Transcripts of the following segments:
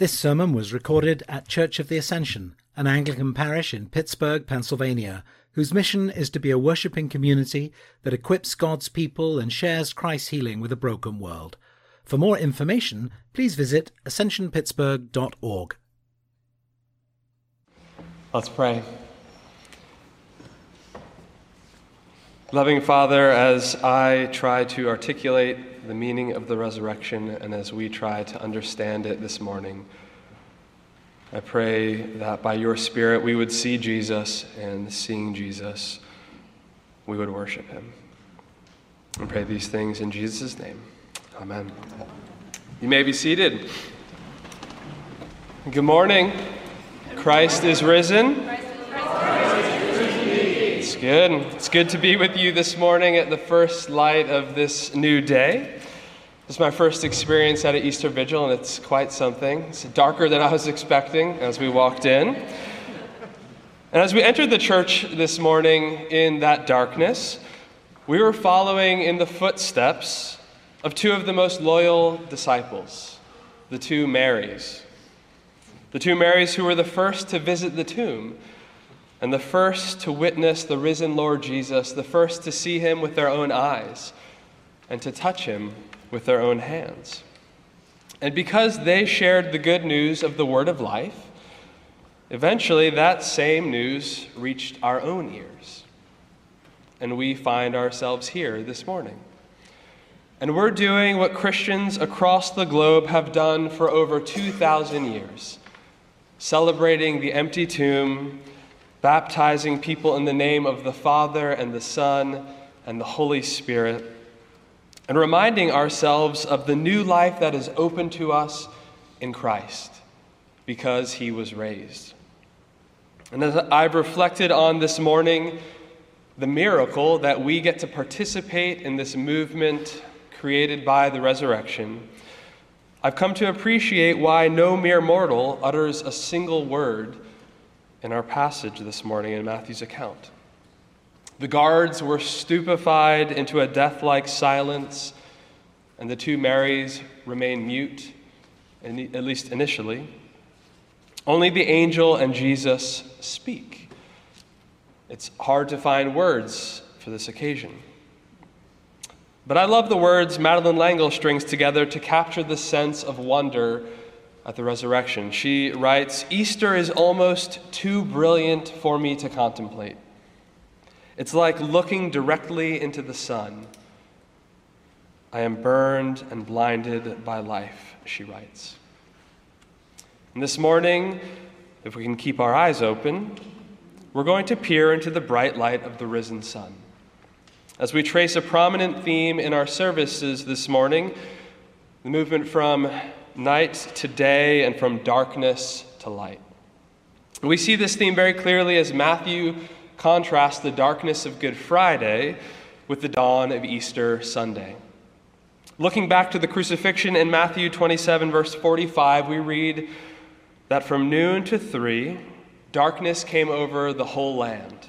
This sermon was recorded at Church of the Ascension, an Anglican parish in Pittsburgh, Pennsylvania, whose mission is to be a worshipping community that equips God's people and shares Christ's healing with a broken world. For more information, please visit ascensionpittsburgh.org. Let's pray. Loving Father, as I try to articulate the meaning of the resurrection and as we try to understand it this morning, I pray that by your Spirit we would see Jesus, and seeing Jesus, we would worship him. And pray these things in Jesus' name. Amen. You may be seated. Good morning. Christ is risen. Good. It's good to be with you this morning at the first light of this new day. This is my first experience at an Easter Vigil, and it's quite something. It's darker than I was expecting as we walked in. And as we entered the church this morning in that darkness, we were following in the footsteps of two of the most loyal disciples, the two Marys. The two Marys who were the first to visit the tomb and the first to witness the risen Lord Jesus, the first to see him with their own eyes and to touch him with their own hands. And because they shared the good news of the word of life, eventually that same news reached our own ears. And we find ourselves here this morning. And we're doing what Christians across the globe have done for over 2,000 years celebrating the empty tomb baptizing people in the name of the Father and the Son and the Holy Spirit, and reminding ourselves of the new life that is open to us in Christ because he was raised. And as I've reflected on this morning, the miracle that we get to participate in this movement created by the resurrection, I've come to appreciate why no mere mortal utters a single word in our passage this morning in Matthew's account. The guards were stupefied into a death like silence, and the two Marys remained mute, at least initially. Only the angel and Jesus speak. It's hard to find words for this occasion. But I love the words Madeleine L'Engle strings together to capture the sense of wonder at the resurrection. She writes Easter is almost too brilliant for me to contemplate. It's like looking directly into the sun. I am burned and blinded by life, she writes. And this morning, if we can keep our eyes open, we're going to peer into the bright light of the risen sun. As we trace a prominent theme in our services this morning, the movement from night to day and from darkness to light. We see this theme very clearly as Matthew contrasts the darkness of Good Friday with the dawn of Easter Sunday. Looking back to the crucifixion in Matthew 27, verse 45, we read that from noon to three, darkness came over the whole land.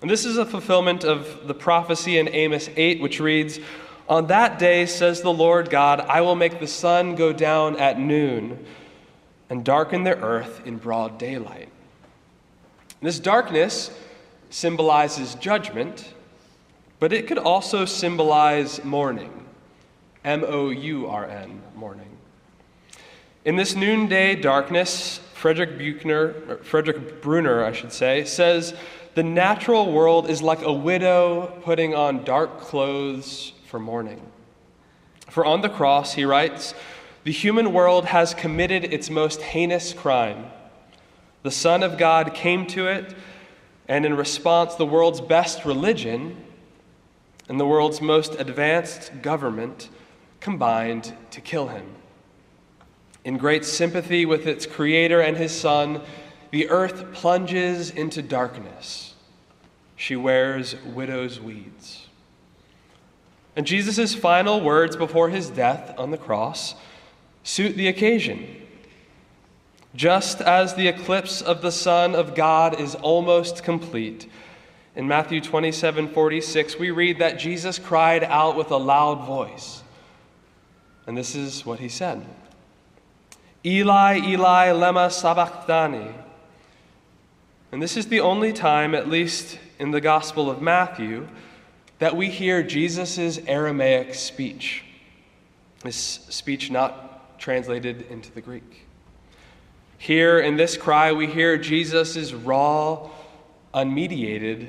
And this is a fulfillment of the prophecy in Amos 8, which reads, on that day, says the Lord God, I will make the sun go down at noon and darken the earth in broad daylight. This darkness symbolizes judgment, but it could also symbolize mourning. M O U R N, mourning. In this noonday darkness, Frederick Buechner, Frederick Bruner, I should say, says the natural world is like a widow putting on dark clothes for mourning. For on the cross, he writes, the human world has committed its most heinous crime. The Son of God came to it, and in response, the world's best religion and the world's most advanced government combined to kill him. In great sympathy with its creator and his son, the earth plunges into darkness. She wears widow's weeds. And Jesus' final words before his death on the cross suit the occasion. Just as the eclipse of the Son of God is almost complete, in Matthew 27 46, we read that Jesus cried out with a loud voice. And this is what he said Eli, Eli, lema sabachthani. And this is the only time, at least in the Gospel of Matthew, that we hear Jesus' Aramaic speech. This speech not translated into the Greek. Here in this cry, we hear Jesus' raw, unmediated,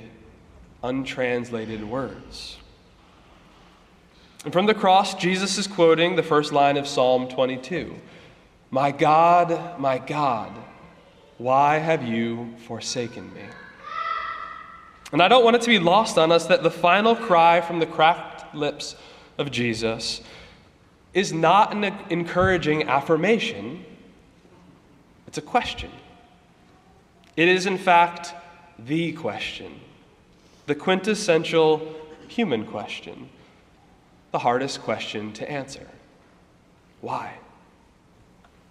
untranslated words. And from the cross, Jesus is quoting the first line of Psalm 22 My God, my God, why have you forsaken me? And I don't want it to be lost on us that the final cry from the cracked lips of Jesus is not an encouraging affirmation, it's a question. It is, in fact, the question, the quintessential human question, the hardest question to answer. Why?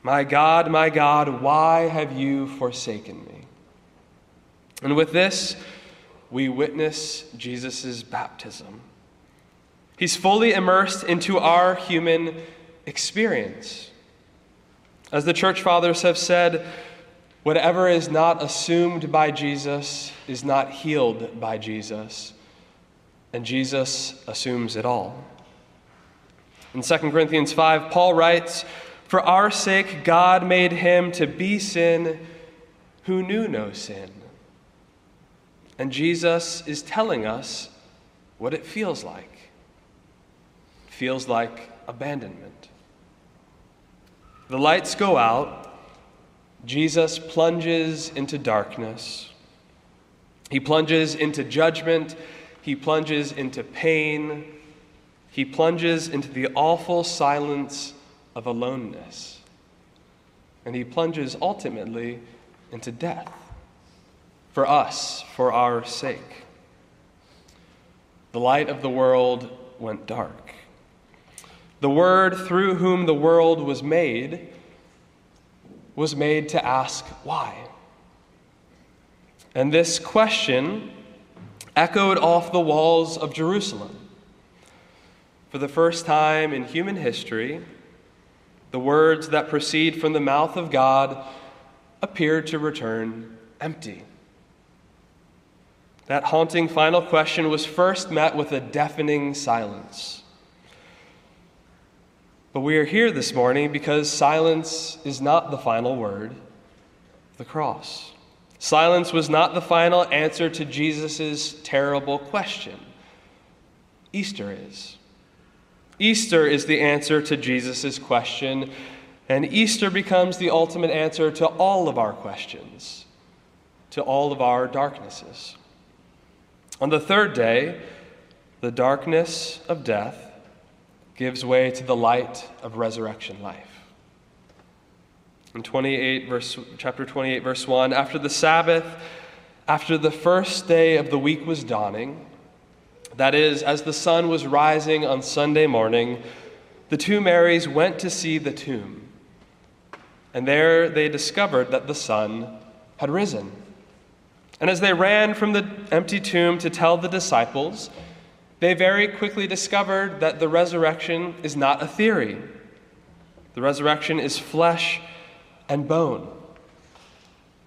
My God, my God, why have you forsaken me? And with this, we witness Jesus' baptism. He's fully immersed into our human experience. As the church fathers have said, whatever is not assumed by Jesus is not healed by Jesus, and Jesus assumes it all. In 2 Corinthians 5, Paul writes, For our sake, God made him to be sin who knew no sin and Jesus is telling us what it feels like. It feels like abandonment. The lights go out. Jesus plunges into darkness. He plunges into judgment. He plunges into pain. He plunges into the awful silence of aloneness. And he plunges ultimately into death for us, for our sake. The light of the world went dark. The Word through whom the world was made was made to ask why. And this question echoed off the walls of Jerusalem. For the first time in human history, the words that proceed from the mouth of God appeared to return empty. That haunting final question was first met with a deafening silence. But we are here this morning because silence is not the final word the cross. Silence was not the final answer to Jesus' terrible question. Easter is. Easter is the answer to Jesus' question, and Easter becomes the ultimate answer to all of our questions, to all of our darknesses. On the third day, the darkness of death gives way to the light of resurrection life. In 28 verse, chapter 28, verse 1, after the Sabbath, after the first day of the week was dawning, that is, as the sun was rising on Sunday morning, the two Marys went to see the tomb. And there they discovered that the sun had risen. And as they ran from the empty tomb to tell the disciples, they very quickly discovered that the resurrection is not a theory. The resurrection is flesh and bone.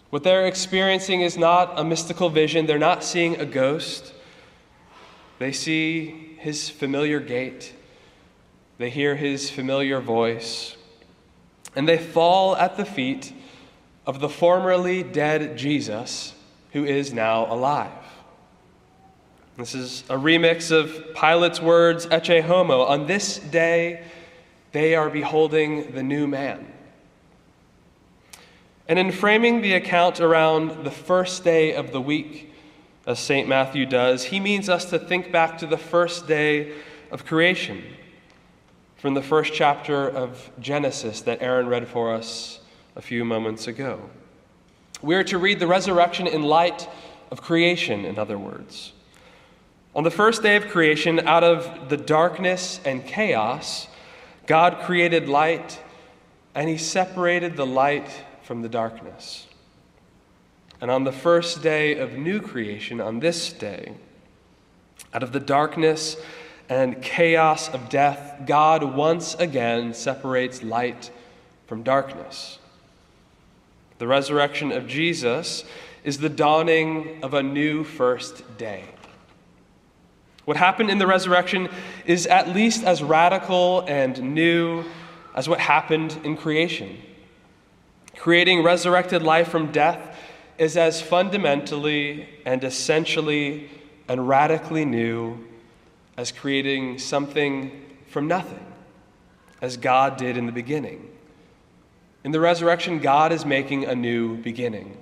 What they're experiencing is not a mystical vision, they're not seeing a ghost. They see his familiar gait, they hear his familiar voice, and they fall at the feet of the formerly dead Jesus who is now alive. This is a remix of Pilate's words, Ecce Homo. On this day, they are beholding the new man. And in framing the account around the first day of the week, as St. Matthew does, he means us to think back to the first day of creation from the first chapter of Genesis that Aaron read for us a few moments ago. We are to read the resurrection in light of creation, in other words. On the first day of creation, out of the darkness and chaos, God created light and he separated the light from the darkness. And on the first day of new creation, on this day, out of the darkness and chaos of death, God once again separates light from darkness. The resurrection of Jesus is the dawning of a new first day. What happened in the resurrection is at least as radical and new as what happened in creation. Creating resurrected life from death is as fundamentally and essentially and radically new as creating something from nothing, as God did in the beginning. In the resurrection, God is making a new beginning.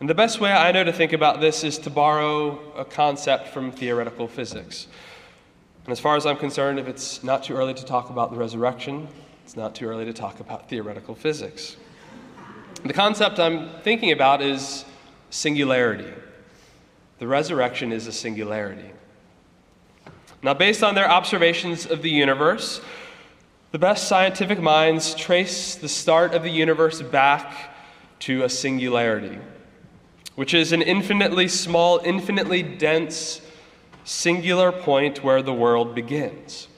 And the best way I know to think about this is to borrow a concept from theoretical physics. And as far as I'm concerned, if it's not too early to talk about the resurrection, it's not too early to talk about theoretical physics. The concept I'm thinking about is singularity. The resurrection is a singularity. Now, based on their observations of the universe, the best scientific minds trace the start of the universe back to a singularity, which is an infinitely small, infinitely dense, singular point where the world begins.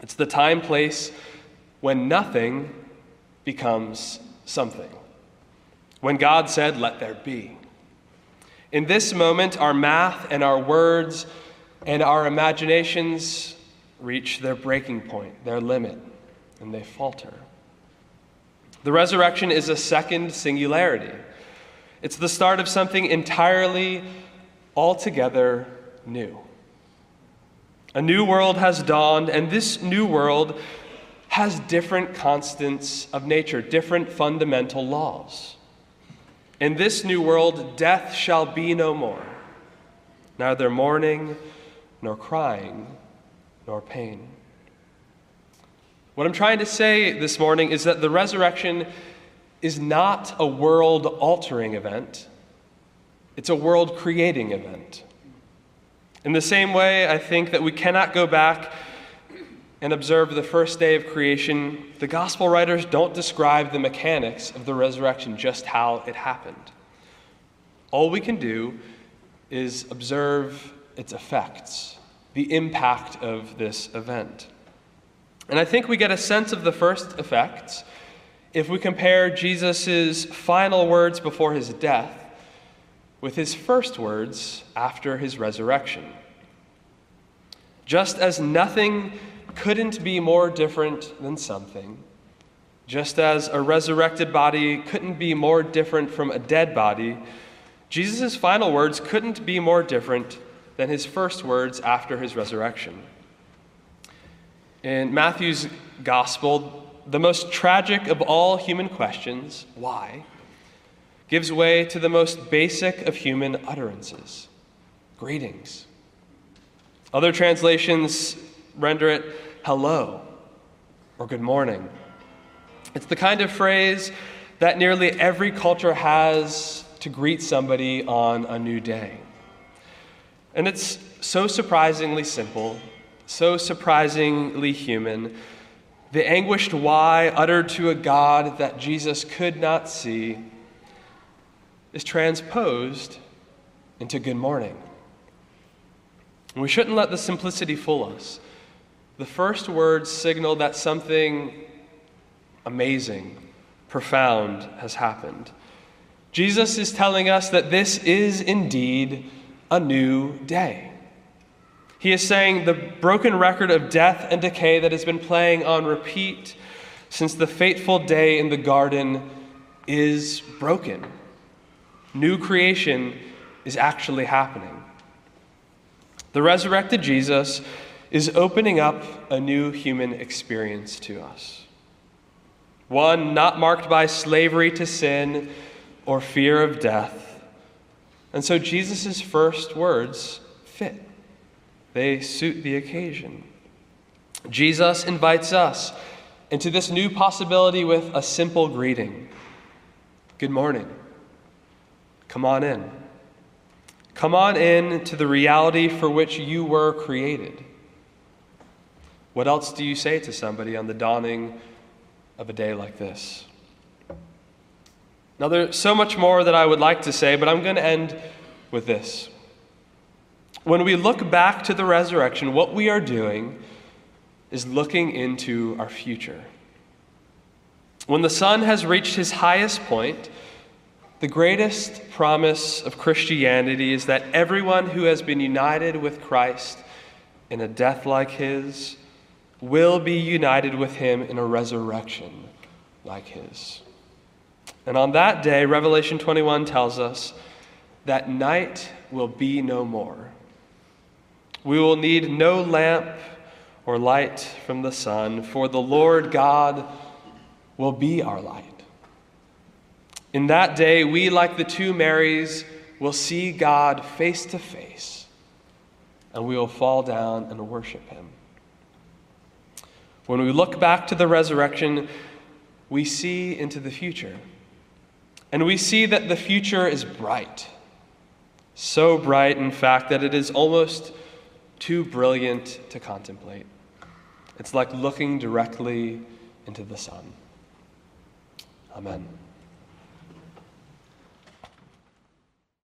It's the time place when nothing becomes something. When God said, Let there be. In this moment, our math and our words and our imaginations reach their breaking point, their limit, and they falter. The resurrection is a second singularity. It's the start of something entirely, altogether new. A new world has dawned, and this new world has different constants of nature, different fundamental laws. In this new world, death shall be no more, neither mourning nor crying, nor pain. What I'm trying to say this morning is that the resurrection is not a world altering event, it's a world creating event. In the same way, I think that we cannot go back and observe the first day of creation. The gospel writers don't describe the mechanics of the resurrection, just how it happened. All we can do is observe its effects, the impact of this event. And I think we get a sense of the first effects if we compare Jesus' final words before his death with his first words after his resurrection. Just as nothing couldn't be more different than something, just as a resurrected body couldn't be more different from a dead body, Jesus' final words couldn't be more different than his first words after his resurrection. In Matthew's gospel, the most tragic of all human questions, why, gives way to the most basic of human utterances greetings. Other translations render it hello or good morning. It's the kind of phrase that nearly every culture has to greet somebody on a new day. And it's so surprisingly simple, so surprisingly human. The anguished why uttered to a God that Jesus could not see is transposed into good morning. And we shouldn't let the simplicity fool us. The first words signal that something amazing, profound has happened. Jesus is telling us that this is indeed a new day. He is saying the broken record of death and decay that has been playing on repeat since the fateful day in the garden is broken. New creation is actually happening. The resurrected Jesus is opening up a new human experience to us. One not marked by slavery to sin or fear of death and so Jesus' first words fit, they suit the occasion. Jesus invites us into this new possibility with a simple greeting Good morning. Come on in. Come on in to the reality for which you were created. What else do you say to somebody on the dawning of a day like this? Now, there's so much more that I would like to say, but I'm going to end with this. When we look back to the resurrection, what we are doing is looking into our future. When the sun has reached his highest point, the greatest promise of Christianity is that everyone who has been united with Christ in a death like his will be united with him in a resurrection like his. And on that day, Revelation 21 tells us that night will be no more. We will need no lamp or light from the sun, for the Lord God will be our light. In that day, we, like the two Marys, will see God face to face, and we will fall down and worship him. When we look back to the resurrection, we see into the future. And we see that the future is bright. So bright, in fact, that it is almost too brilliant to contemplate. It's like looking directly into the sun. Amen.